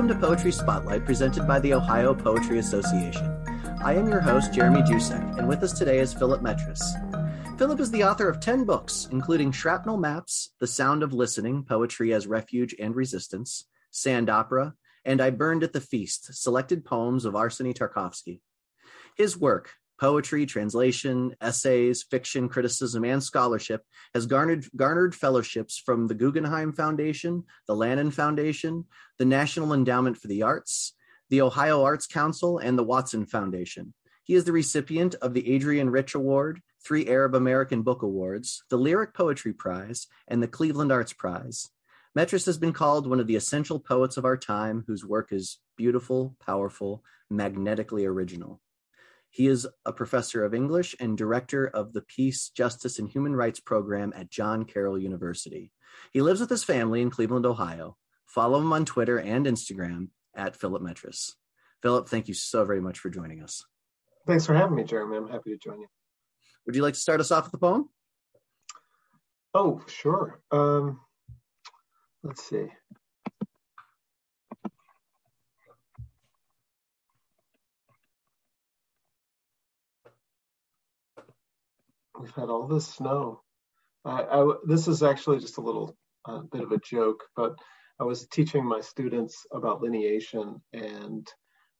Welcome to Poetry Spotlight, presented by the Ohio Poetry Association. I am your host, Jeremy Jusek, and with us today is Philip Metres. Philip is the author of 10 books, including Shrapnel Maps, The Sound of Listening, Poetry as Refuge and Resistance, Sand Opera, and I Burned at the Feast, selected poems of Arseny Tarkovsky. His work, poetry, translation, essays, fiction, criticism, and scholarship has garnered, garnered fellowships from the Guggenheim Foundation, the Lannan Foundation, the National Endowment for the Arts, the Ohio Arts Council, and the Watson Foundation. He is the recipient of the Adrienne Rich Award, three Arab American Book Awards, the Lyric Poetry Prize, and the Cleveland Arts Prize. Metres has been called one of the essential poets of our time whose work is beautiful, powerful, magnetically original. He is a professor of English and director of the Peace, Justice, and Human Rights program at John Carroll University. He lives with his family in Cleveland, Ohio. Follow him on Twitter and Instagram at Philip Metres. Philip, thank you so very much for joining us. Thanks for having me, Jeremy. I'm happy to join you. Would you like to start us off with the poem? Oh, sure. Um, let's see. We've had all this snow. I, I, this is actually just a little uh, bit of a joke, but I was teaching my students about lineation and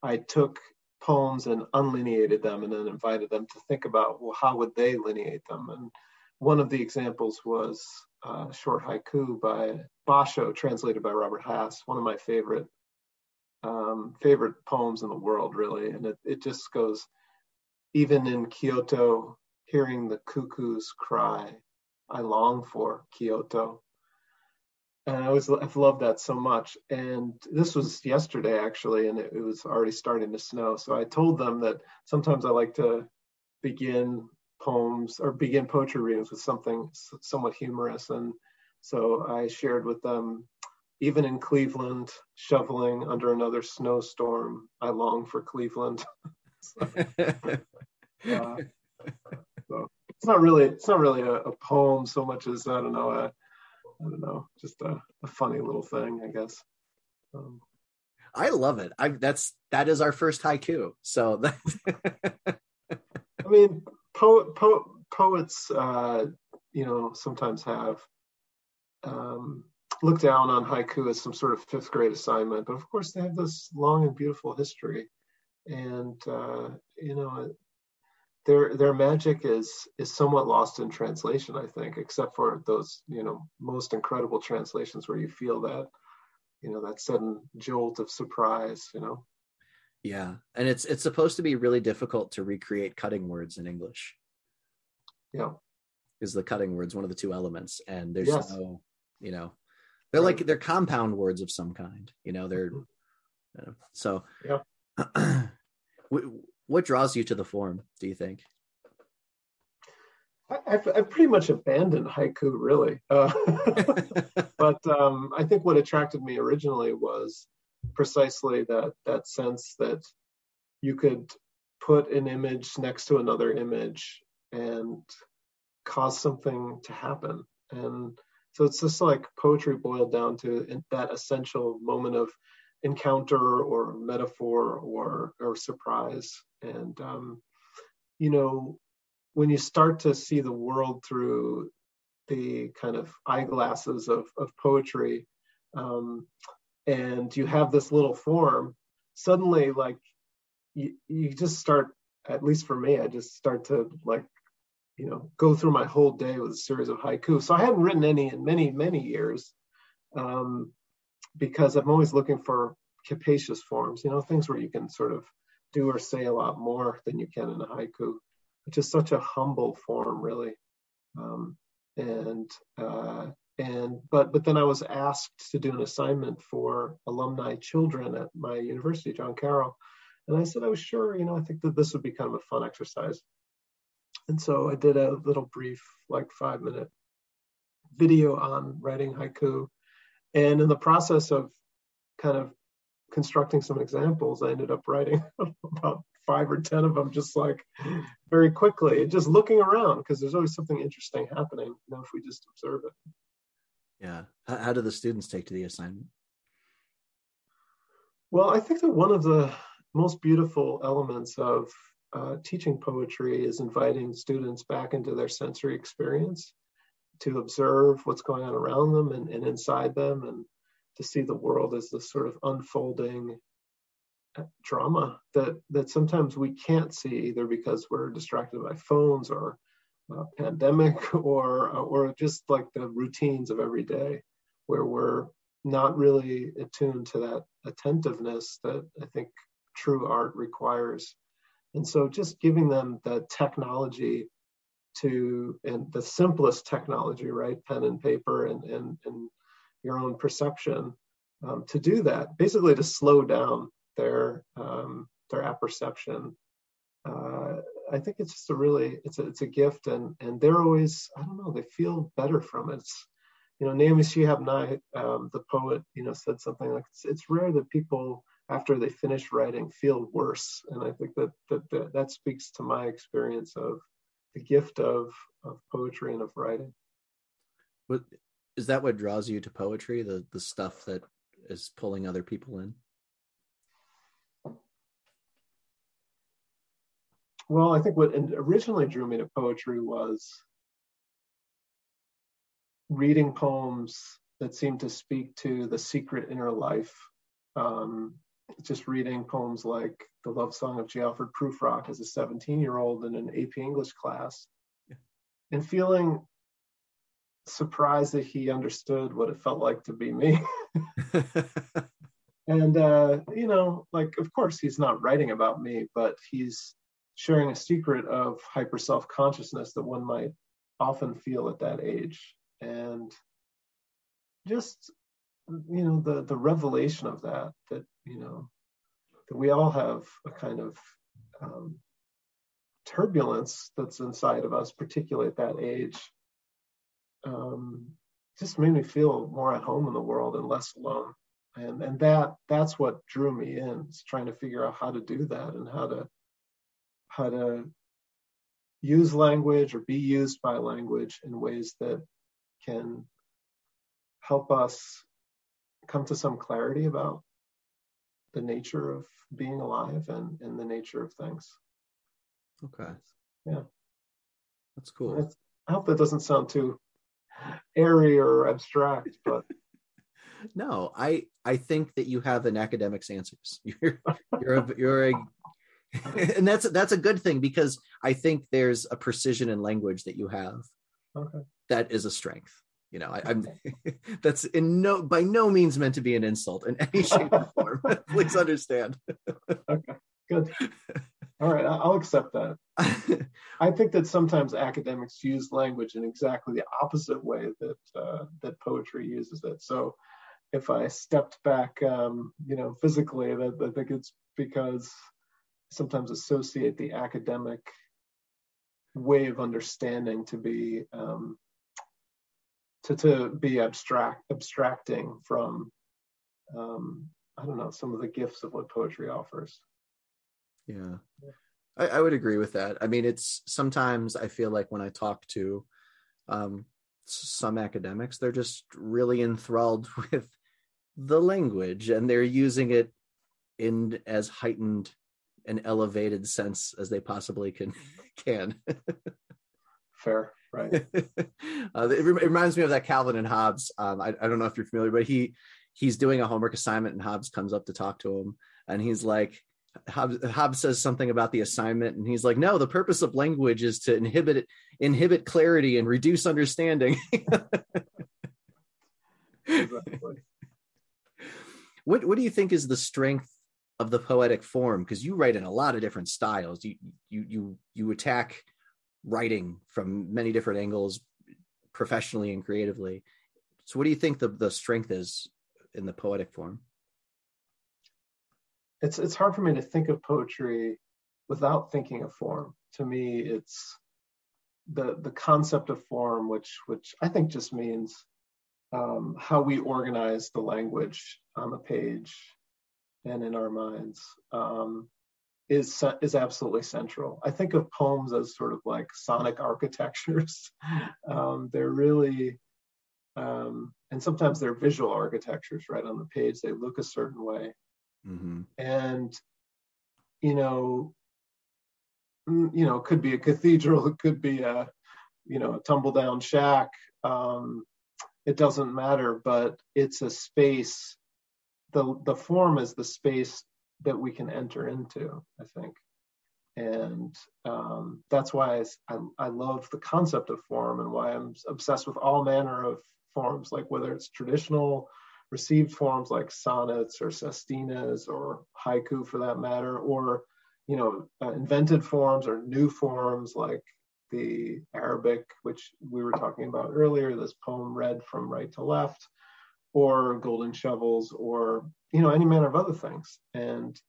I took poems and unlineated them and then invited them to think about, well, how would they lineate them? And one of the examples was uh, short haiku by Basho, translated by Robert Hass, one of my favorite um, favorite poems in the world, really. And it, it just goes, even in Kyoto, hearing the cuckoos cry. I long for Kyoto. And I always I've loved that so much. And this was yesterday actually, and it, it was already starting to snow. So I told them that sometimes I like to begin poems or begin poetry readings with something somewhat humorous. And so I shared with them, even in Cleveland, shoveling under another snowstorm, I long for Cleveland. so, uh, it's not really it's not really a, a poem so much as I don't know a I don't know just a, a funny little thing I guess. Um, I love it. I that's that is our first haiku. So I mean, poet, poet poets, uh, you know, sometimes have um, looked down on haiku as some sort of fifth grade assignment, but of course they have this long and beautiful history, and uh, you know, their their magic is is somewhat lost in translation i think except for those you know most incredible translations where you feel that you know that sudden jolt of surprise you know yeah and it's it's supposed to be really difficult to recreate cutting words in english yeah is the cutting words one of the two elements and there's yes. no you know they're right. like they're compound words of some kind you know they're mm-hmm. you know, so yeah what draws you to the form do you think? I've, I've pretty much abandoned haiku really. Uh, but um, i think what attracted me originally was precisely that that sense that you could put an image next to another image and cause something to happen. And so it's just like poetry boiled down to that essential moment of encounter or metaphor or or surprise. And um, you know when you start to see the world through the kind of eyeglasses of, of poetry um, and you have this little form suddenly like you, you just start at least for me i just start to like you know go through my whole day with a series of haiku so i hadn't written any in many many years. Um, because i'm always looking for capacious forms you know things where you can sort of do or say a lot more than you can in a haiku, which is such a humble form, really. Um, and uh, and but but then I was asked to do an assignment for alumni children at my university, John Carroll, and I said I was sure. You know, I think that this would be kind of a fun exercise. And so I did a little brief, like five minute video on writing haiku. And in the process of kind of constructing some examples, I ended up writing about five or 10 of them just like very quickly, just looking around because there's always something interesting happening, you know, if we just observe it. Yeah. How, how do the students take to the assignment? Well, I think that one of the most beautiful elements of uh, teaching poetry is inviting students back into their sensory experience to observe what's going on around them and, and inside them and to see the world as this sort of unfolding uh, drama that that sometimes we can't see either because we're distracted by phones or uh, pandemic or or just like the routines of every day where we're not really attuned to that attentiveness that I think true art requires. And so just giving them the technology to, and the simplest technology, right? Pen and paper and, and, and your own perception um, to do that, basically to slow down their, um, their apperception. Uh, I think it's just a really, it's a, it's a gift and, and they're always, I don't know, they feel better from it. It's, you know, Naomi Shihab Nye, um, the poet, you know, said something like, it's, it's, rare that people, after they finish writing, feel worse. And I think that that, that, that speaks to my experience of the gift of, of poetry and of writing. What, is that what draws you to poetry, the, the stuff that is pulling other people in? Well, I think what originally drew me to poetry was reading poems that seem to speak to the secret inner life. Um, just reading poems like the love song of J. Alfred Prufrock as a 17 year old in an AP English class yeah. and feeling surprised that he understood what it felt like to be me. and, uh, you know, like, of course, he's not writing about me, but he's sharing a secret of hyper self consciousness that one might often feel at that age and just you know the the revelation of that that you know that we all have a kind of um, turbulence that's inside of us particularly at that age. Um, just made me feel more at home in the world and less alone. And and that that's what drew me in is trying to figure out how to do that and how to how to use language or be used by language in ways that can help us come to some clarity about the nature of being alive and, and the nature of things. Okay. Yeah. That's cool. I hope that doesn't sound too airy or abstract, but no, I I think that you have an academic's answers. You're you're a, you're a and that's that's a good thing because I think there's a precision in language that you have okay. that is a strength you know I, am that's in no by no means meant to be an insult in any shape or form please understand. Okay good. All right i'll accept that. I think that sometimes academics use language in exactly the opposite way that uh, that poetry uses it. So if i stepped back um, you know physically that, i think it's because I sometimes associate the academic way of understanding to be um, to to be abstract abstracting from um, I don't know some of the gifts of what poetry offers. Yeah. I, I, would agree with that. I mean, it's sometimes I feel like when I talk to um, some academics, they're just really enthralled with the language and they're using it in as heightened and elevated sense as they possibly can can. Fair, right? uh, it, reminds me of that Calvin and Hobbes. Um, I, I don't know if you're familiar, but he he's doing a homework assignment, and Hobbes comes up to talk to him, and he's like, Hobbes, Hobbes, says something about the assignment, and he's like, "No, the purpose of language is to inhibit inhibit clarity and reduce understanding." what What do you think is the strength of the poetic form because you write in a lot of different styles you you you you attack writing from many different angles professionally and creatively. So what do you think the the strength is in the poetic form? It's it's hard for me to think of poetry without thinking of form. To me it's the the concept of form which which i think just means um, how we organize the language on the page and in our minds. Um, is is absolutely central. I think of poems as sort of like sonic architectures. um, they're really, um, and sometimes they're visual architectures. Right on the page, they look a certain way, mm-hmm. and you know mm, you know it could be a cathedral it could be a you know a tumble down shack um, it doesn't matter but it's a space the the form is the space that we can enter into i think. And um, that's why I, I love the concept of form and why i'm obsessed with all manner of forms like whether it's traditional received forms like sonnets or sestinas or haiku for that matter or you know uh, invented forms or new forms like the arabic which we were talking about earlier this poem read from right to left or golden shovels or you know any manner of other things. And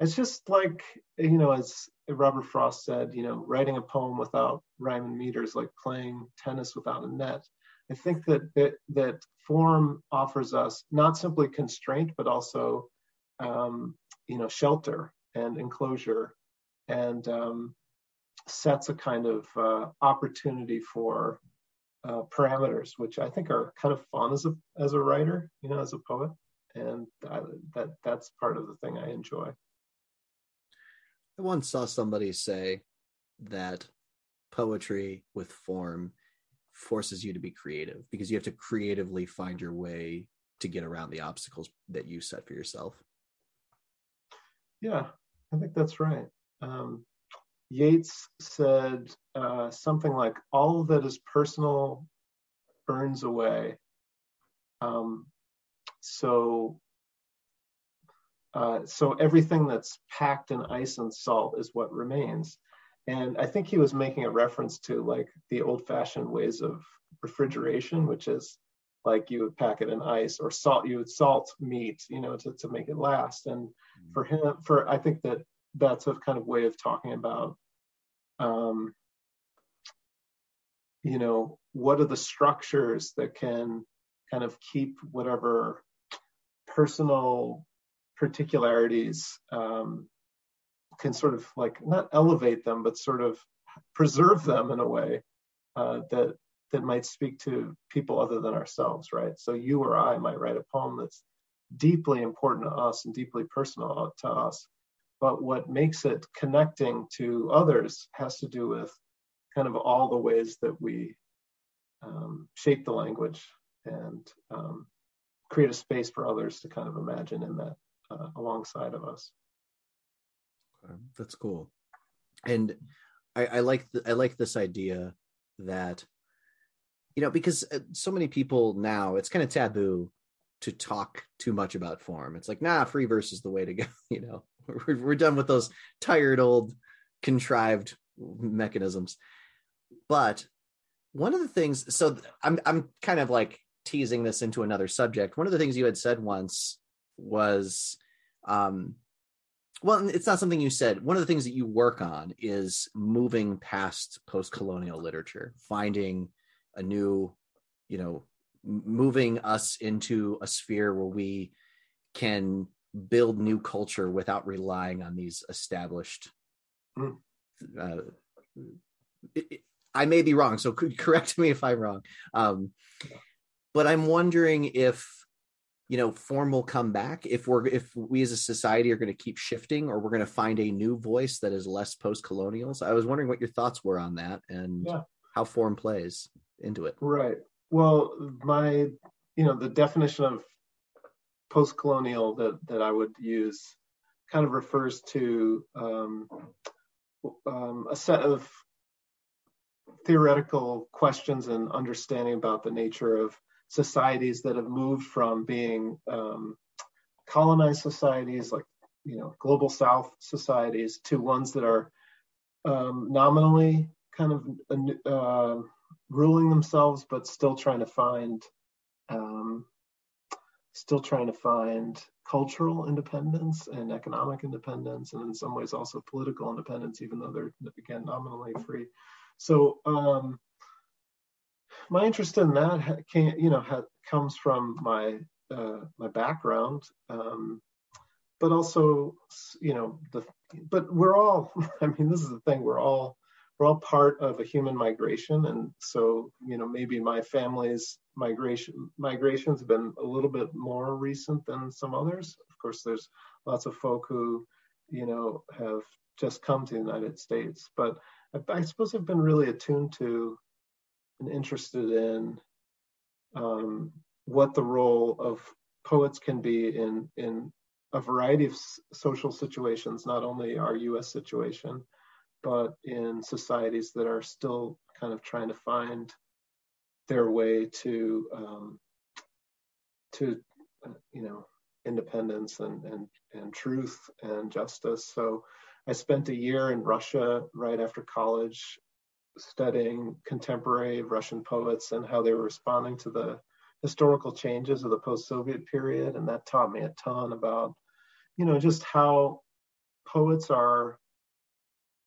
it's just like you know as robert frost said you know writing a poem without rhyme and meter is like playing tennis without a net. I think that that, that form offers us not simply constraint but also um, you know shelter and enclosure and um, sets a kind of uh, opportunity for uh, parameters, which I think are kind of fun as a as a writer, you know, as a poet, and I, that that's part of the thing I enjoy. I once saw somebody say that poetry with form forces you to be creative because you have to creatively find your way to get around the obstacles that you set for yourself. Yeah, I think that's right. Um, Yeats said uh, something like, "All that is personal burns away." Um, so, uh, so everything that's packed in ice and salt is what remains. And I think he was making a reference to like the old-fashioned ways of refrigeration, which is like you would pack it in ice or salt. You would salt meat, you know, to to make it last. And for him, for I think that that's a kind of way of talking about um, you know what are the structures that can kind of keep whatever personal particularities um, can sort of like not elevate them but sort of preserve them in a way uh, that that might speak to people other than ourselves right? So you or i might write a poem that's deeply important to us and deeply personal to us but what makes it connecting to others has to do with kind of all the ways that we um, shape the language and um, create a space for others to kind of imagine in that uh, alongside of us. That's cool, and I, I like I like this idea that you know because uh, so many people now it's kind of taboo to talk too much about form. It's like nah, free verse is the way to go. You know, we're, we're done with those tired old contrived mechanisms. But one of the things, so I'm I'm kind of like teasing this into another subject. One of the things you had said once was, um, well, it's not something you said. One of the things that you work on is moving past post-colonial literature, finding a new, you know, moving us into a sphere where we can build new culture without relying on these established mm. uh, it, I may be wrong, so correct me if I'm wrong. Um, but I'm wondering if you know form will come back if we're if we as a society are going to keep shifting or we're going to find a new voice that is less post-colonial. So I was wondering what your thoughts were on that and yeah. how form plays into it. Right. Well, my you know the definition of post-colonial that that I would use kind of refers to um, um, a set of theoretical questions and understanding about the nature of societies that have moved from being um, colonized societies like you know global south societies to ones that are um, nominally kind of uh, ruling themselves but still trying to find um, still trying to find cultural independence and economic independence, and in some ways also political independence, even though they're again nominally free. So um, my interest in that can you know ha, comes from my uh, my background, um, but also you know the but we're all I mean this is the thing we're all we're all part of a human migration and so you know maybe my family's migration migrations have been a little bit more recent than some others of course there's lots of folk who, you know, have just come to the United States. But I, I suppose I've been really attuned to and interested in um, what the role of poets can be in in a variety of social situations, not only our U.S. situation, but in societies that are still kind of trying to find their way to um, to uh, you know independence and, and and truth and justice. So I spent a year in Russia right after college studying contemporary Russian poets and how they were responding to the historical changes of the post-Soviet period, and that taught me a ton about you know just how poets are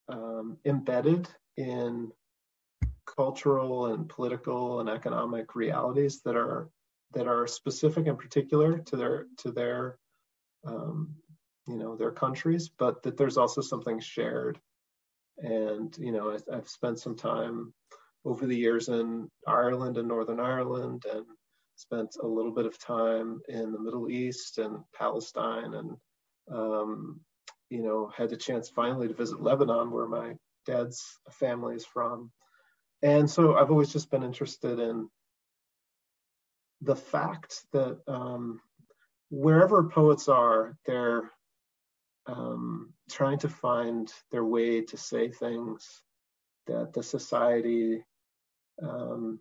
um, embedded in cultural and political and economic realities that are that are specific and particular to their to their um, you know their countries, but that there's also something shared. And you know, I, I've spent some time over the years in Ireland and Northern Ireland, and spent a little bit of time in the Middle East and Palestine, and um, you know, had the chance finally to visit Lebanon, where my dad's family is from. And so I've always just been interested in the fact that um, wherever poets are, they're um, trying to find their way to say things that the society um,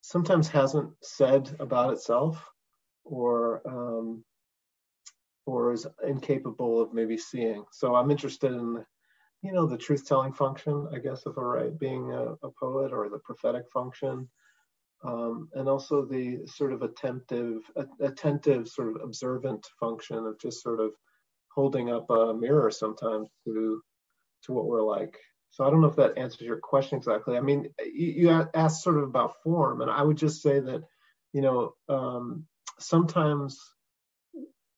sometimes hasn't said about itself or um, or is incapable of maybe seeing. So I'm interested in, you know, the truth-telling function, I guess, of a right being a, a poet, or the prophetic function, um, and also the sort of attentive, attentive, sort of observant function of just sort of holding up a mirror sometimes to to what we're like. So I don't know if that answers your question exactly. I mean, you, asked sort of about form, and I would just say that, you know, um, sometimes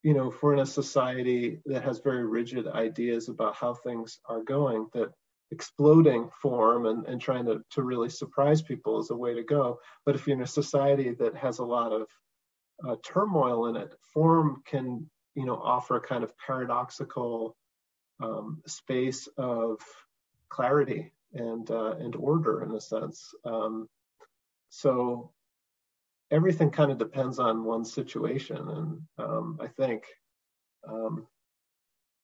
you know, if we're in a society that has very rigid ideas about how things are going, that exploding form and, and trying to, to really surprise people is a way to go. But if you're in a society that has a lot of uh, turmoil in it, form can, you know, offer a kind of paradoxical um, space of clarity and uh, and order in a sense. Um, so everything kind of depends on one situation, and um, I think, um,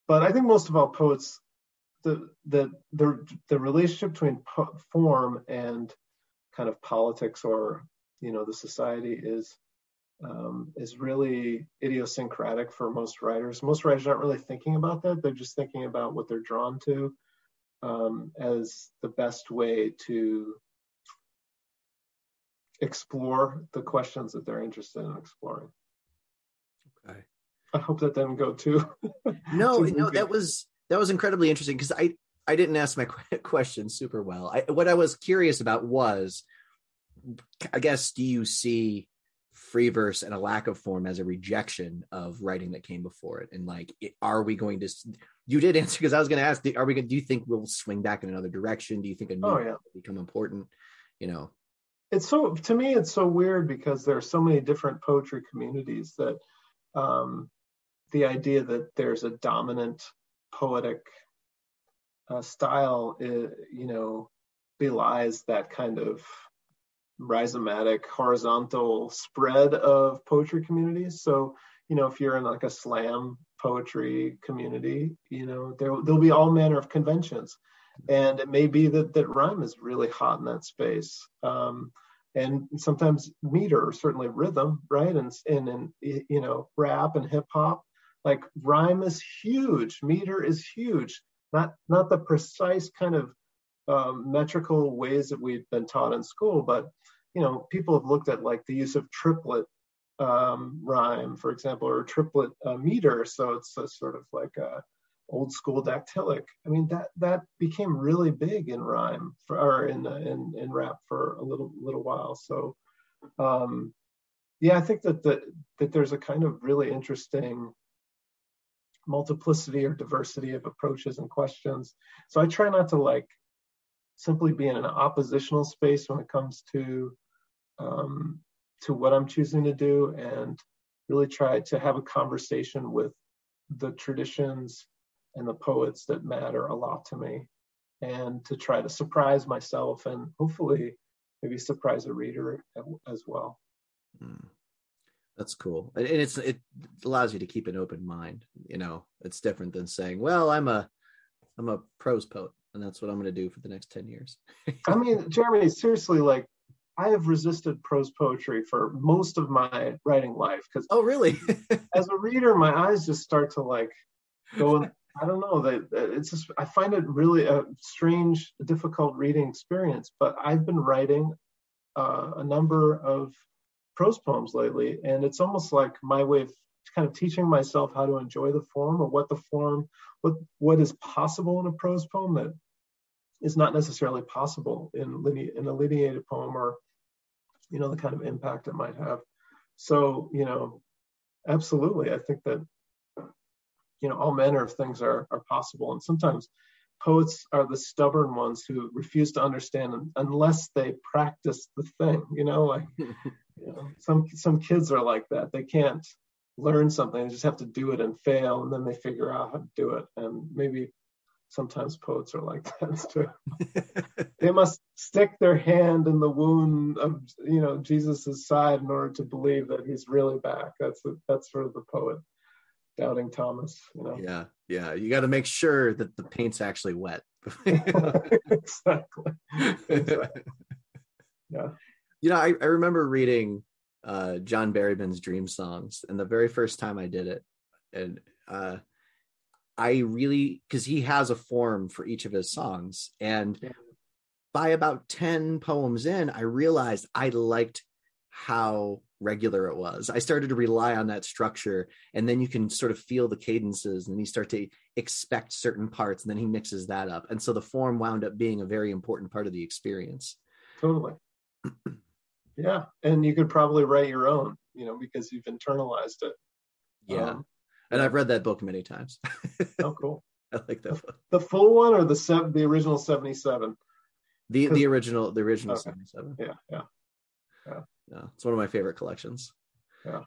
but I think most of all, poets, the the the the relationship between po- form and kind of politics or you know the society is um, is really idiosyncratic for most writers. Most writers aren't really thinking about that; they're just thinking about what they're drawn to um, as the best way to explore the questions that they're interested in exploring. Okay. I hope that didn't go too. no, no, that was that was incredibly interesting because I I didn't ask my question super well. I, what I was curious about was, I guess, do you see free verse and a lack of form as a rejection of writing that came before it? And like, are we going to? You did answer because I was going to ask. Are we going? Do you think we'll swing back in another direction? Do you think a new oh, yeah. will become important? You know, it's so to me it's so weird because there are so many different poetry communities that um, the idea that there's a dominant poetic uh, style is, you know belies that kind of rhizomatic horizontal spread of poetry communities. So you know if you're in like a slam poetry community you know there, there'll be all manner of conventions. And it may be that that rhyme is really hot in that space. Um, and sometimes meter certainly rhythm right? And and, and you know rap and hip hop like rhyme is huge. Meter is huge. Not not the precise kind of um, metrical ways that we've been taught in school but you know people have looked at like the use of triplet um, rhyme for example or triplet uh, meter so it's a sort of like a old school dactylic. I mean that that became really big in rhyme for, or in in in rap for a little little while. So um, yeah, I think that the, that there's a kind of really interesting multiplicity or diversity of approaches and questions. So I try not to like simply be in an oppositional space when it comes to um, to what I'm choosing to do and really try to have a conversation with the traditions and the poets that matter a lot to me and to try to surprise myself and hopefully maybe surprise a reader as well. Mm, that's cool. And it's it allows you to keep an open mind. You know, it's different than saying, "Well, I'm a I'm a prose poet, and that's what I'm going to do for the next ten years." I mean, Jeremy, seriously, like I have resisted prose poetry for most of my writing life because oh, really? as a reader, my eyes just start to like go. I don't know that it's just I find it really a strange, difficult reading experience. But I've been writing uh, a number of prose poems lately, and it's almost like my way of kind of teaching myself how to enjoy the form or what the form, what what is possible in a prose poem that is not necessarily possible in line, in a lineated poem or you know the kind of impact it might have. So you know, absolutely, I think that you know all manner of things are are possible, and sometimes poets are the stubborn ones who refuse to understand unless they practice the thing you know like you know, some some kids are like that they can't learn something they just have to do it and fail and then they figure out how to do it and maybe sometimes poets are like that too they must stick their hand in the wound of you know jesus's side in order to believe that he's really back that's the, that's sort of the poet doubting Thomas. You know? Yeah, yeah. You got to make sure that the paint's actually wet. exactly. exactly. Yeah. You know, I, I remember reading uh, John Berryman's Dream Songs, and the very first time I did it, and uh, I really because he has a form for each of his songs, and yeah. by about ten poems in, I realized I liked how regular it was. I started to rely on that structure, and then you can sort of feel the cadences, and you start to expect certain parts, and then he mixes that up, and so the form wound up being a very important part of the experience. Totally. yeah, and you could probably write your own, you know, because you've internalized it. Yeah, um, and I've read that book many times. oh, cool. I like that book. The full one or the seven, the original seventy-seven. The the original the original okay. seventy-seven. Yeah, yeah, yeah yeah it's one of my favorite collections yeah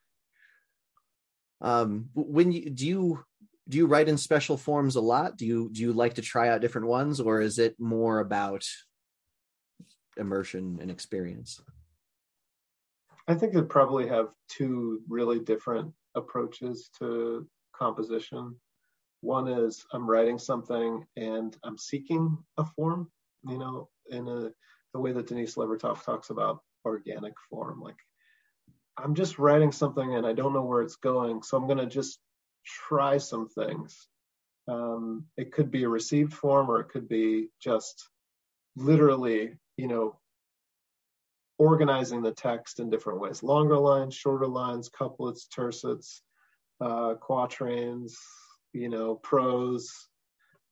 um when you do you do you write in special forms a lot do you do you like to try out different ones or is it more about immersion and experience i think they probably have two really different approaches to composition one is i'm writing something and i'm seeking a form you know in a the way that denise levertov talks about organic form. Like I'm just writing something and I don't know where it's going, so I'm going to just try some things. Um, it could be a received form or it could be just literally, you know, organizing the text in different ways longer lines, shorter lines, couplets, tercets, uh, quatrains, you know, prose.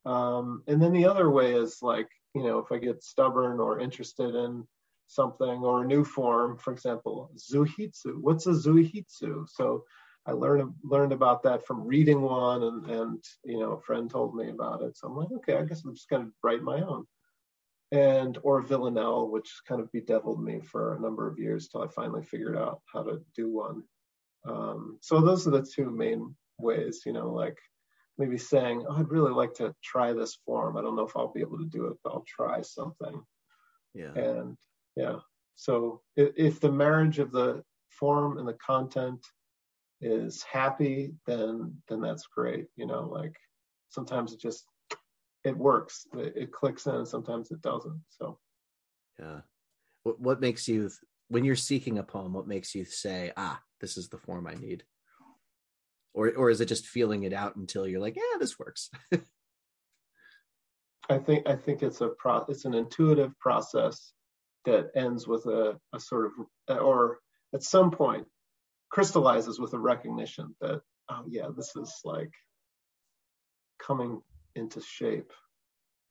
Um, and then the other way is like, you know, if I get stubborn or interested in something or a new form, for example, zuihitsu. What's a zuihitsu? So I learned learned about that from reading one, and and you know a friend told me about it. So I'm like, okay, I guess I'm just gonna write my own. And or villanelle, which kind of bedeviled me for a number of years till I finally figured out how to do one. Um, so those are the two main ways, you know, like maybe saying, oh, I'd really like to try this form. I don't know if I'll be able to do it, but I'll try something. Yeah. And yeah so if, if the marriage of the form and the content is happy then then that's great you know like sometimes it just it works. It, it clicks in and sometimes it doesn't so. Yeah. What, what makes you when you're seeking a poem what makes you say ah this is the form i need? Or or is it just feeling it out until you're like yeah this works. I think i think it's a pro it's an intuitive process that ends with a, a sort of, or at some point crystallizes with a recognition that, oh yeah, this is like coming into shape,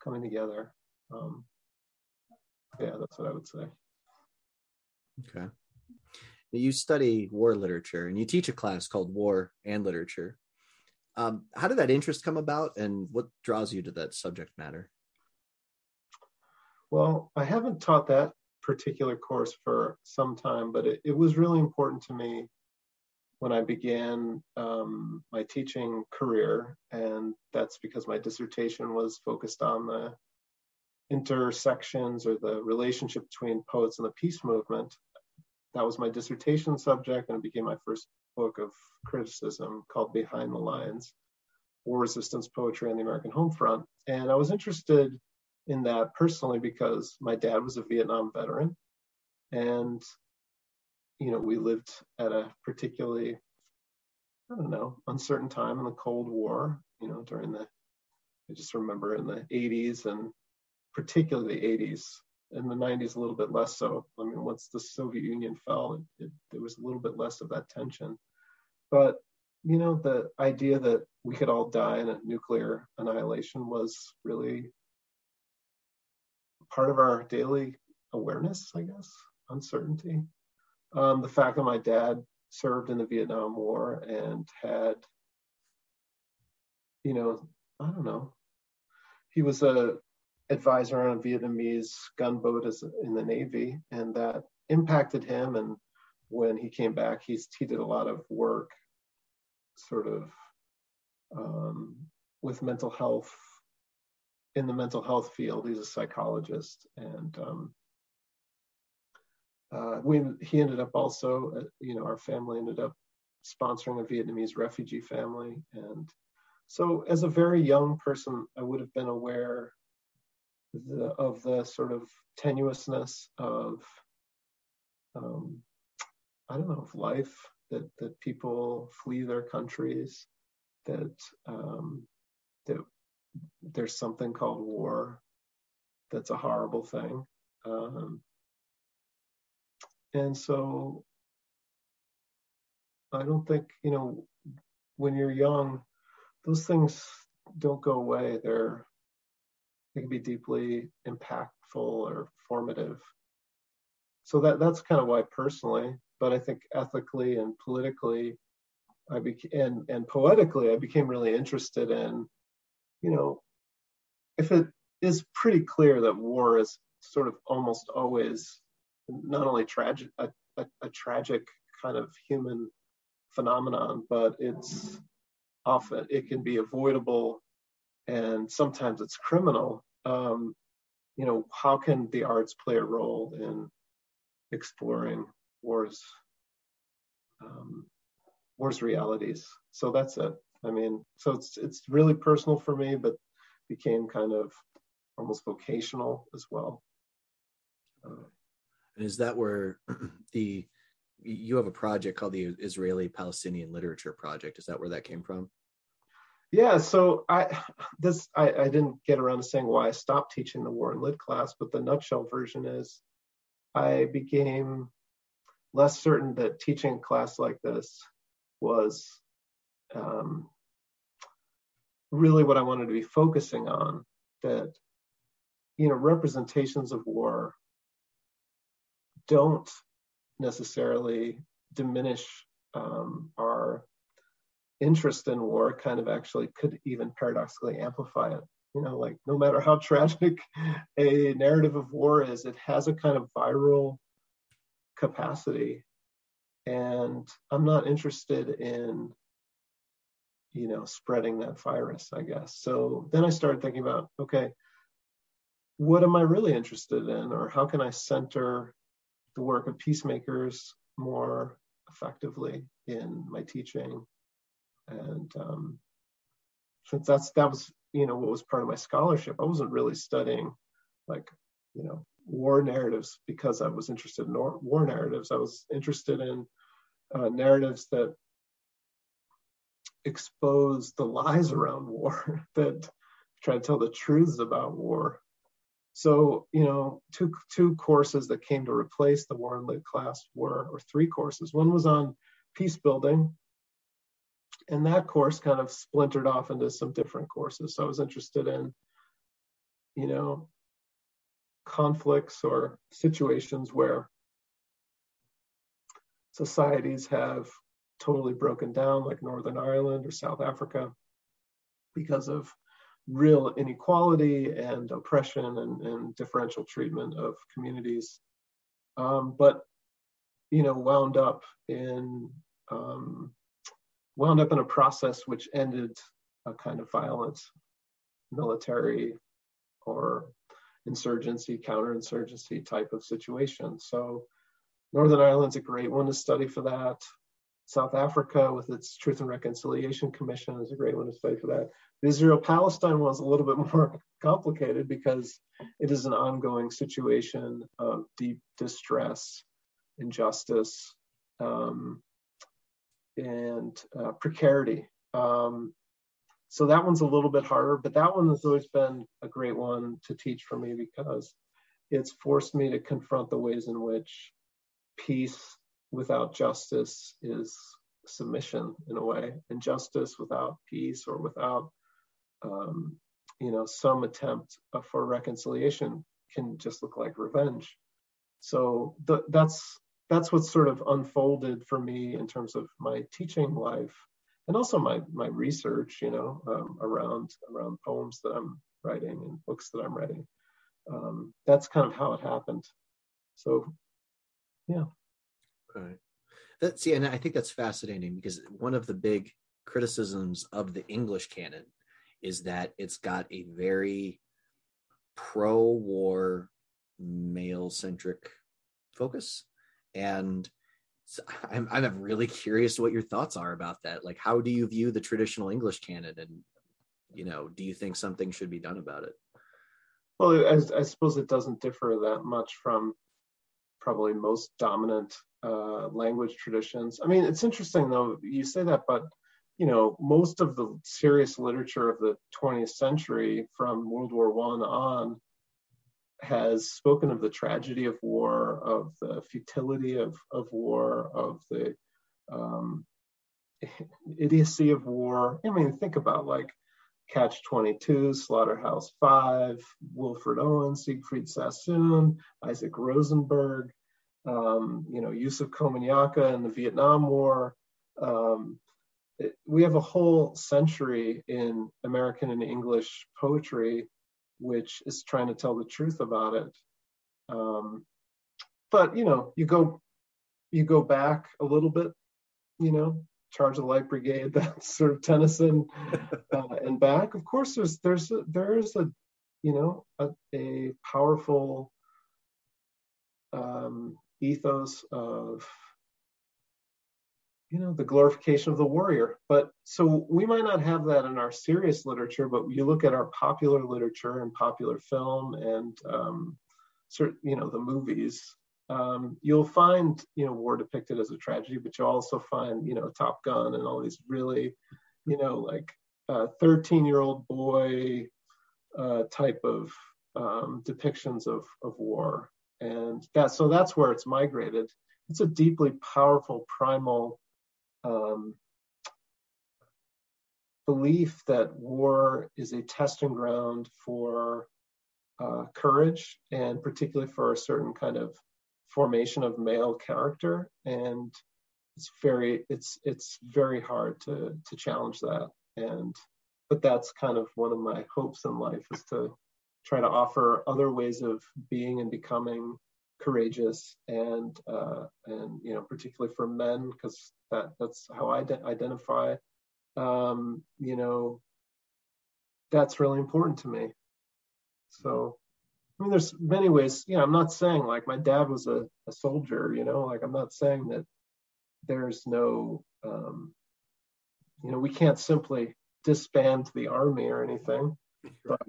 coming together. Um, yeah, that's what I would say. Okay. You study war literature and you teach a class called War and Literature. Um, how did that interest come about and what draws you to that subject matter? Well, I haven't taught that particular course for some time, but it, it was really important to me when I began um, my teaching career, and that's because my dissertation was focused on the intersections or the relationship between poets and the peace movement. That was my dissertation subject, and it became my first book of criticism called Behind the Lines War Resistance Poetry on the American Home Front. And I was interested in that personally because my dad was a Vietnam veteran. And you know, we lived at a particularly, I don't know, uncertain time in the Cold War, you know, during the, I just remember in the 80s and particularly the 80s. In the 90s, a little bit less so. I mean, once the Soviet Union fell, it, it, there was a little bit less of that tension. But, you know, the idea that we could all die in a nuclear annihilation was really part of our daily awareness, I guess, uncertainty. Um, the fact that my dad served in the Vietnam War and had, you know, I don't know, he was a advisor on a Vietnamese gunboat in the Navy, and that impacted him. And when he came back, he's he did a lot of work, sort of, um, with mental health in the mental health field. He's a psychologist, and um, uh, we he ended up also, uh, you know, our family ended up sponsoring a Vietnamese refugee family, and so as a very young person, I would have been aware the, of the sort of tenuousness of, um, I don't know, of life that that people flee their countries, that um, that there's something called war, that's a horrible thing. Um, and so I don't think, you know, when you're young, those things don't go away. They're they can be deeply impactful or formative. So that that's kind of why personally, but I think ethically and politically, I became and and poetically, I became really interested in, you know, if it is pretty clear that war is sort of almost always not only tragic a, a, a tragic kind of human phenomenon, but it's often it can be avoidable and sometimes it's criminal. Um, you know, how can the arts play a role in exploring wars, um, wars realities? So that's it. I mean, so it's it's really personal for me, but became kind of almost vocational as well. Uh, and is that where the you have a project called the Israeli Palestinian Literature Project? Is that where that came from? Yeah, so I this I, I didn't get around to saying why I stopped teaching the war and lit class, but the nutshell version is I became less certain that teaching a class like this was um, really what I wanted to be focusing on. That you know representations of war don't necessarily diminish um, our interest in war kind of actually could even paradoxically amplify it. You know like no matter how tragic a narrative of war is it has a kind of viral capacity. And i'm not interested in you know spreading that virus i guess. So then i started thinking about okay what am i really interested in? Or how can i center the work of peacemakers more effectively in my teaching. And um, since that's that was you know what was part of my scholarship, I wasn't really studying like you know war narratives because I was interested in war narratives. I was interested in uh, narratives that expose the lies around war, that try to tell the truths about war, so, you know, two two courses that came to replace the War and Lit class were, or three courses. One was on peace building, and that course kind of splintered off into some different courses. So I was interested in, you know, conflicts or situations where societies have totally broken down, like Northern Ireland or South Africa, because of real inequality and oppression and, and differential treatment of communities. Um, but, you know, wound up in um, wound up in a process which ended a kind of violent military or insurgency, counterinsurgency type of situation. So Northern Ireland's a great one to study for that. South Africa, with its Truth and Reconciliation Commission, is a great one to study for that. The Israel Palestine one is a little bit more complicated because it is an ongoing situation of deep distress, injustice, um, and uh, precarity. Um, so that one's a little bit harder, but that one has always been a great one to teach for me because it's forced me to confront the ways in which peace without justice is submission in a way, and justice without peace or without um, you know some attempt for reconciliation can just look like revenge. So th- that's that's what's sort of unfolded for me in terms of my teaching life and also my my research you know um, around around poems that i'm writing and books that i'm writing. Um, that's kind of how it happened. So yeah right that's yeah and i think that's fascinating because one of the big criticisms of the english canon is that it's got a very pro-war male centric focus and so I'm, I'm really curious what your thoughts are about that. Like, how do you view the traditional English canon, and you know, do you think something should be done about it? Well, I, I suppose it doesn't differ that much from probably most dominant uh, language traditions. I mean, it's interesting though you say that, but you know, most of the serious literature of the 20th century, from World War One on, has spoken of the tragedy of war, of the futility of, of war, of the um, idiocy of war. I mean, think about like Catch 22, Slaughterhouse 5, Wilfred Owen, Siegfried Sassoon, Isaac Rosenberg, um, you know, Yusef Komunyakaa in the Vietnam War. Um, it, we have a whole century in American and English poetry which is trying to tell the truth about it. Um, but you know, you go you go back a little bit, you know, Charge of the Light Brigade, that sort of Tennyson, uh, and back. Of course, there's there's a, there's a you know a, a powerful um, ethos of you know the glorification of the warrior. But so we might not have that in our serious literature but you look at our popular literature and popular film and um, certain you know the movies um, you'll find you know war depicted as a tragedy but you'll also find you know top gun and all these really you know like 13 year old boy uh, type of um, depictions of, of war and that so that's where it's migrated. It's a deeply powerful primal um, belief that war is a testing ground for uh, courage and particularly for a certain kind of formation of male character. And it's very it's it's very hard to to challenge that. And but that's kind of one of my hopes in life is to try to offer other ways of being and becoming courageous and uh, and you know particularly for men because that that's how I de- identify. Um, you know, that's really important to me. So, I mean, there's many ways. Know, I'm not saying like my dad was a, a soldier. You know, like I'm not saying that there's no, um, you know, we can't simply disband the army or anything. But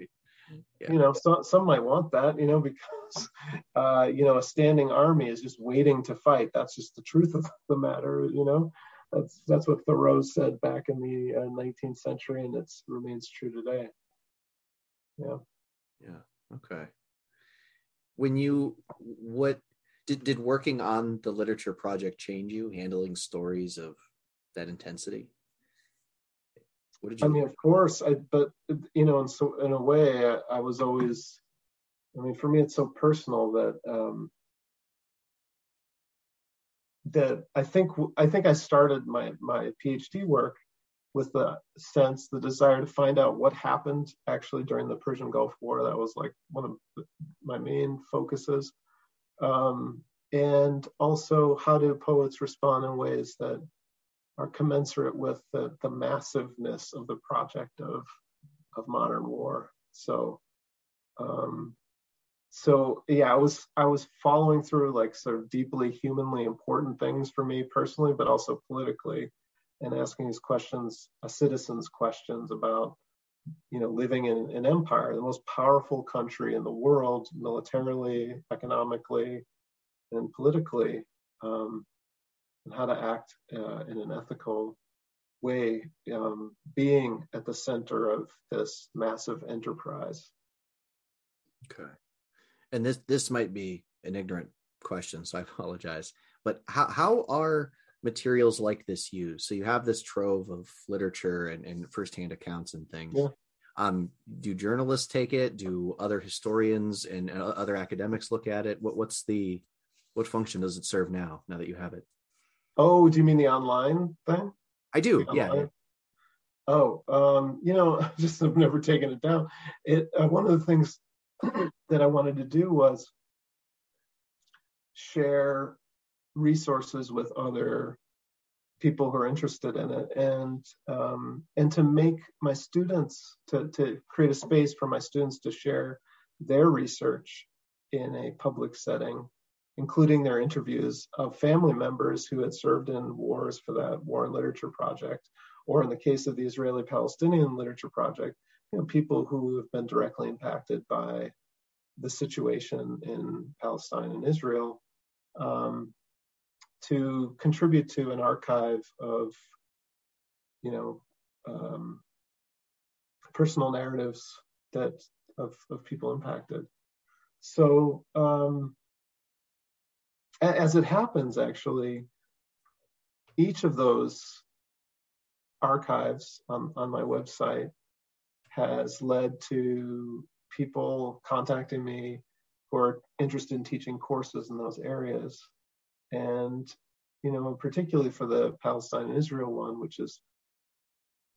yeah. you know so, some might want that you know because uh, you know a standing army is just waiting to fight. That's just the truth of the matter you know? That's that's what thoreau said back in the uh, 19th century and it remains true today. Yeah. Yeah. Okay. When you what did did working on the literature project change you handling stories of that intensity what did you? I mean, of course, I but you know, in so in a way, I, I was always. I mean, for me, it's so personal that um, that I think I think I started my my PhD work with the sense, the desire to find out what happened actually during the Persian Gulf War. That was like one of my main focuses, um, and also how do poets respond in ways that are commensurate with the, the massiveness of the project of of modern war. So um, so yeah, I was I was following through like sort of deeply humanly important things for me personally, but also politically, and asking these questions, a citizen's questions about you know living in an empire, the most powerful country in the world, militarily, economically, and politically, um, and how to act uh, in an ethical way, um, being at the center of this massive enterprise. Okay and this this might be an ignorant question, so I apologize. But how how are materials like this used? So you have this trove of literature and, and firsthand accounts and things. Yeah. Um, do journalists take it? Do other historians and uh, other academics look at it? What what's the what function does it serve now? Now that you have it. Oh, do you mean the online thing? I do. Yeah. Oh, um, you know, just I've never taken it down. It uh, one of the things that I wanted to do was share resources with other people who are interested in it and um, and to make my students to, to create a space for my students to share their research in a public setting including their interviews of family members who had served in wars for that war and literature project or in the case of the israeli palestinian literature project you know, people who have been directly impacted by the situation in Palestine and Israel, um, to contribute to an archive of, you know, um, personal narratives that of, of people impacted. So um, as it happens, actually, each of those archives on, on my website has led to people contacting me who are interested in teaching courses in those areas. And, you know, particularly for the Palestine and Israel one, which is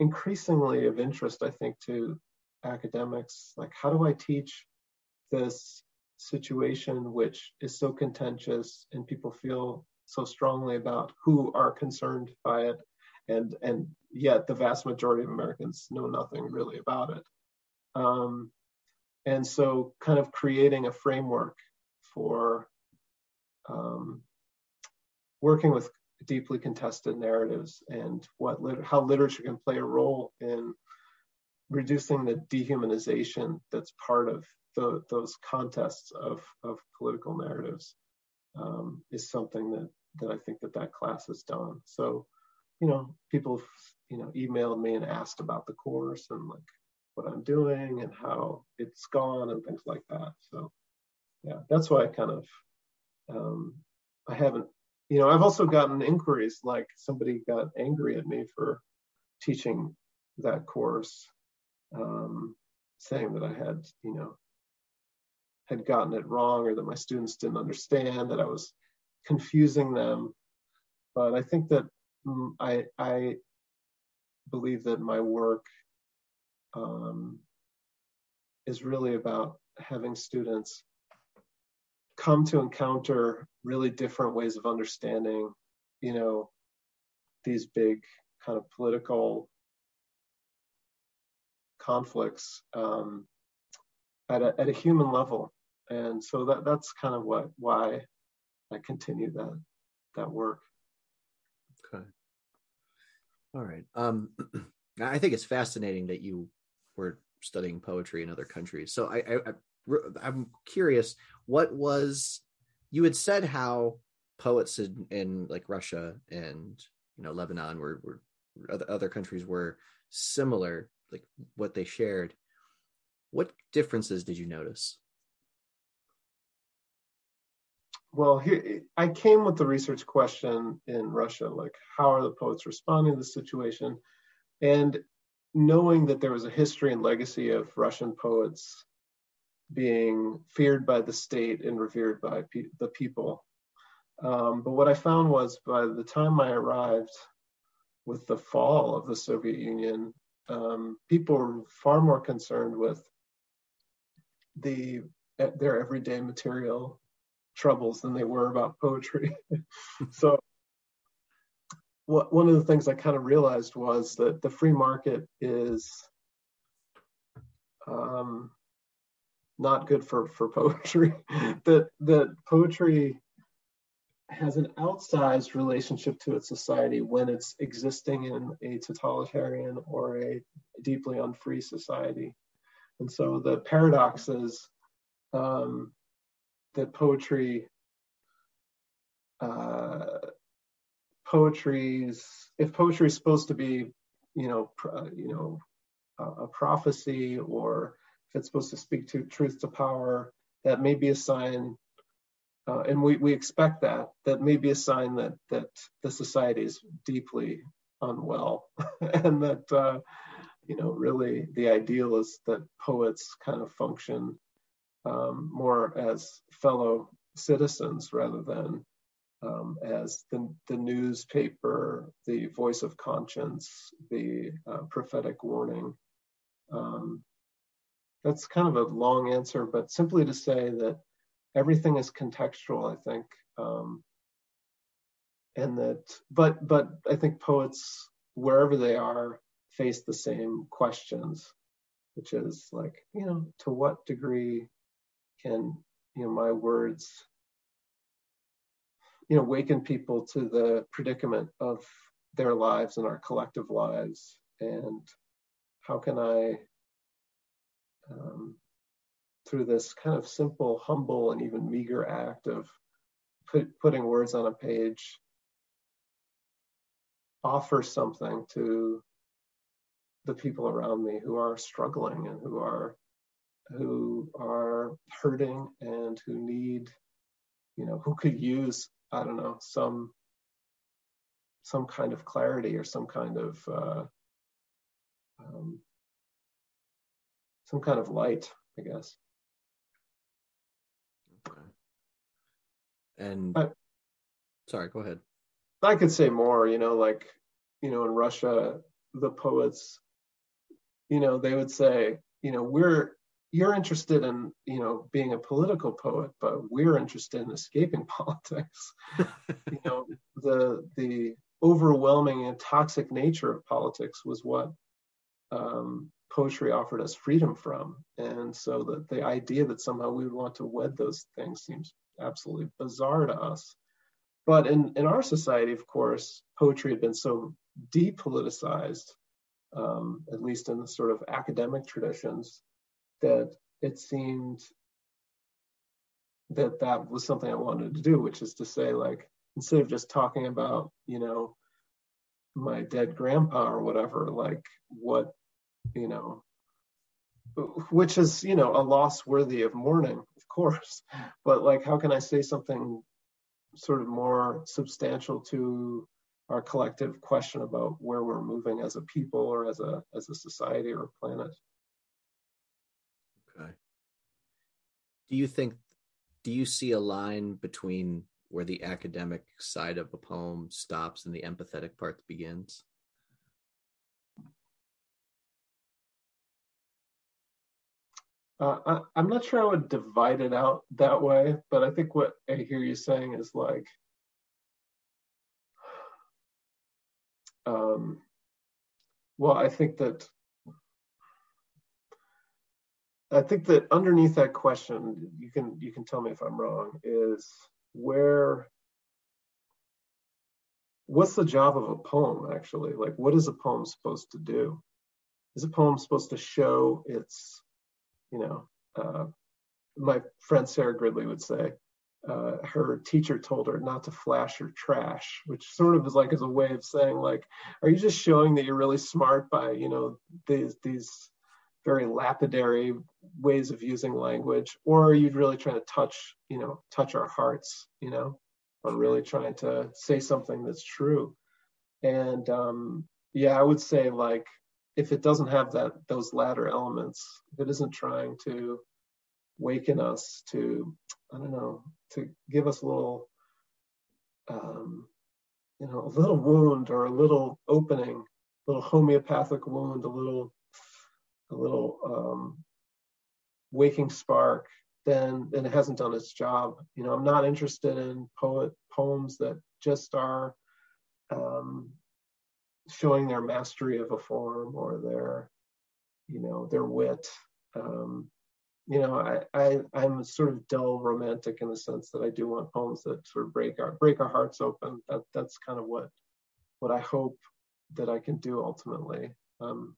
increasingly of interest, I think, to academics. Like, how do I teach this situation which is so contentious and people feel so strongly about who are concerned by it and and yet the vast majority of Americans know nothing really about it. Um, and so, kind of creating a framework for um, working with deeply contested narratives and what lit- how literature can play a role in reducing the dehumanization that's part of the, those contests of, of political narratives um, is something that that I think that that class has done. So you know, people, you know, emailed me and asked about the course and like what I'm doing and how it's gone and things like that. So, yeah, that's why I kind of, um, I haven't, you know, I've also gotten inquiries like somebody got angry at me for teaching that course, um, saying that I had, you know, had gotten it wrong or that my students didn't understand, that I was confusing them. But I think that Mm, I, I believe that my work um, is really about having students come to encounter really different ways of understanding, you know, these big kind of political conflicts um, at a at a human level, and so that that's kind of what why I continue that that work. Okay. All right. Um, I think it's fascinating that you were studying poetry in other countries. So I, I, I am curious, what was you had said how poets in, in like Russia and you know Lebanon were, were other, other countries were similar, like what they shared. What differences did you notice? well, here I came with the research question in Russia, like how are the poets responding to the situation, and knowing that there was a history and legacy of Russian poets being feared by the state and revered by pe- the people. Um, but what I found was by the time I arrived with the fall of the Soviet Union, um, people were far more concerned with the their everyday material troubles than they were about poetry. so what one of the things I kind of realized was that the free market is um, not good for for poetry. that that poetry has an outsized relationship to its society when it's existing in a totalitarian or a deeply unfree society. And so the paradoxes um, that poetry, uh, poetry's, if poetry is supposed to be, you know, uh, you know, a, a prophecy or if it's supposed to speak to truth to power, that may be a sign uh, and we, we expect that that may be a sign that that the society is deeply unwell and that uh, you know really the ideal is that poets kind of function um, more as fellow citizens rather than um, as the, the newspaper, the voice of conscience, the uh, prophetic warning. Um, that's kind of a long answer, but simply to say that everything is contextual, I think. Um, and that, but, but I think poets, wherever they are, face the same questions, which is like, you know, to what degree can, you know, my words, you know, waken people to the predicament of their lives and our collective lives, and how can I um, through this kind of simple, humble, and even meager act of put, putting words on a page, offer something to the people around me who are struggling and who are who are hurting and who need you know who could use i don't know some some kind of clarity or some kind of uh, um, some kind of light i guess okay And sorry, go ahead. I could say more, you know, like, you know, in Russia, the poets, you know, they would say, you know, we're you're interested in, you know, being a political poet, but we're interested in escaping politics. you know, the the overwhelming and toxic nature of politics was what um, poetry offered us freedom from. And so the, the idea that somehow we would want to wed those things seems absolutely bizarre to us. But in, in our society, of course, poetry had been so depoliticized, um, at least in the sort of academic traditions, that it seemed that that was something I wanted to do, which is to say, like, instead of just talking about, you know, my dead grandpa or whatever, like, what, you know, which is you know a loss worthy of mourning of course but like how can i say something sort of more substantial to our collective question about where we're moving as a people or as a as a society or a planet. Okay. Do you think do you see a line between where the academic side of a poem stops and the empathetic part begins? Uh, I, am not sure I would divide it out that way, but I think what I hear you saying is like, um, well, I think that I think that underneath that question, you can you can tell me if I'm wrong, is where what's the job of a poem actually? Like, what is a poem supposed to do? Is a poem supposed to show its you know, uh, my friend Sarah Gridley would say, uh, her teacher told her not to flash her trash, which sort of is like as a way of saying, like, are you just showing that you're really smart by, you know, these these very lapidary ways of using language, or are you really trying to touch, you know, touch our hearts, you know, or really trying to say something that's true? And um, yeah, I would say like if it doesn't have that those latter elements, if it isn't trying to waken us to, I don't know, to give us a little, um, you know, a little wound or a little opening, a little homeopathic wound, a little, a little um, waking spark, then then it hasn't done its job. You know, I'm not interested in poet poems that just are um, showing their mastery of a form or their, you know, their wit. Um, you know, I, I I'm sort of dull romantic in the sense that I do want poems that sort of break our break our hearts open. That that's kind of what what I hope that I can do ultimately. Um,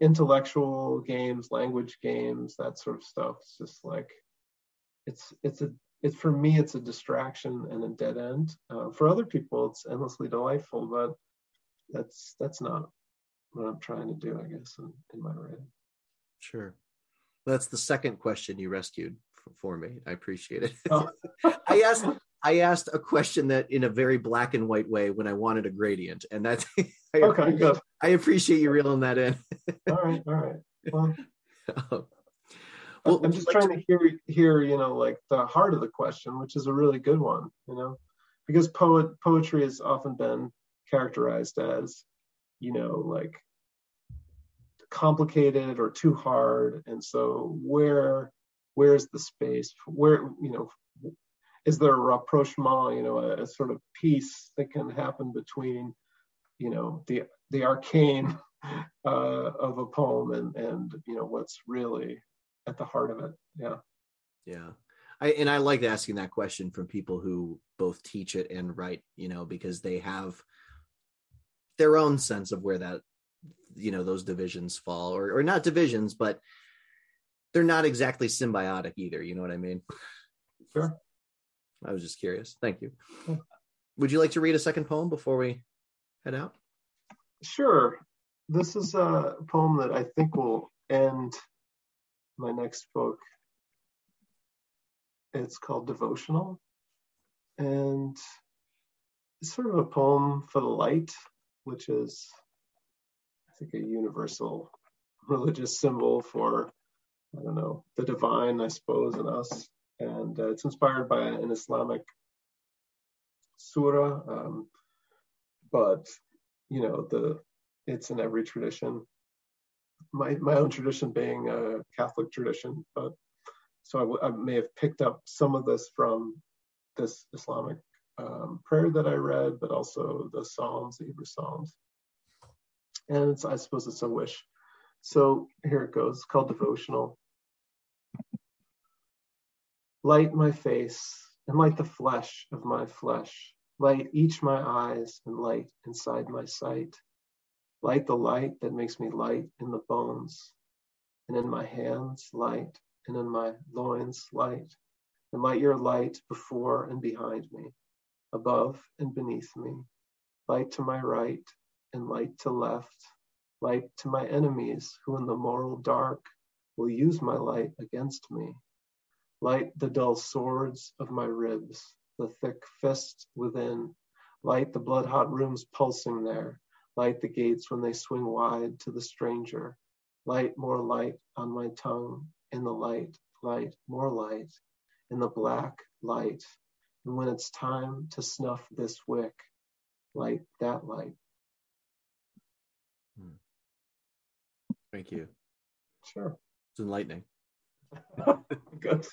intellectual games, language games, that sort of stuff. It's just like it's it's a it's for me it's a distraction and a dead end. Uh, for other people, it's endlessly delightful, but that's that's not what I'm trying to do, I guess, in, in my writing. Sure. That's the second question you rescued for me. I appreciate it. Oh. I asked I asked a question that in a very black and white way when I wanted a gradient, and that's I okay. Good. I appreciate you reeling that in. all right, all right. Well, oh. well I'm just trying to hear hear you know like the heart of the question, which is a really good one. You know, because poet poetry has often been characterized as you know like complicated or too hard. And so where where's the space? Where you know is there a rapprochement you know a, a, sort of peace that can happen between you know the the arcane uh, of a poem and and you know what's really at the heart of it? Yeah. Yeah. I, and I like asking that question from people who both teach it and write, you know, because they have their own sense of where that you know those divisions fall or or not divisions but they're not exactly symbiotic either you know what i mean? Sure. I was just curious. Thank you. Would you like to read a second poem before we head out? Sure. This is a poem that i think will end my next book. It's called devotional. And it's sort of a poem for the light which is think, a universal religious symbol for, I don't know, the divine, I suppose, in us. And uh, it's inspired by an Islamic surah, um, but you know, the it's in every tradition. My my own tradition being a Catholic tradition, but so I, w- I may have picked up some of this from this Islamic um, prayer that I read, but also the Psalms, the Hebrew Psalms and it's, I suppose it's a wish. So here it goes, called devotional. Light my face and light the flesh of my flesh. Light each my eyes and light inside my sight. Light the light that makes me light in the bones, and in my hands light, and in my loins light. And light your light before and behind me, above and beneath me. Light to my right and light to left, light to my enemies who in the moral dark will use my light against me. Light the dull swords of my ribs, the thick fist within. Light the blood hot rooms pulsing there. Light the gates when they swing wide to the stranger. Light more light on my tongue, in the light, light, more light, in the black light. And when it's time to snuff this wick, light that light. Thank you. Sure. It's enlightening. Good.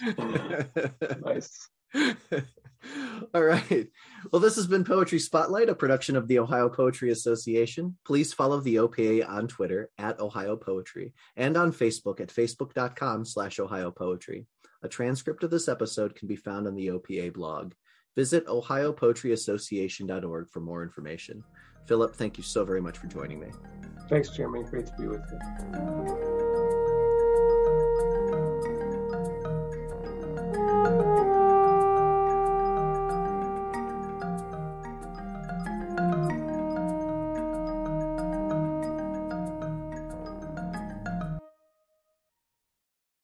nice. All right. Well, this has been Poetry Spotlight, a production of the Ohio Poetry Association. Please follow the OPA on Twitter at Ohio Poetry and on Facebook at facebook.com slash Ohio Poetry. A transcript of this episode can be found on the OPA blog. Visit ohiopoetryassociation.org for more information. Philip, thank you so very much for joining me. Thanks, Jeremy. Great to be with you.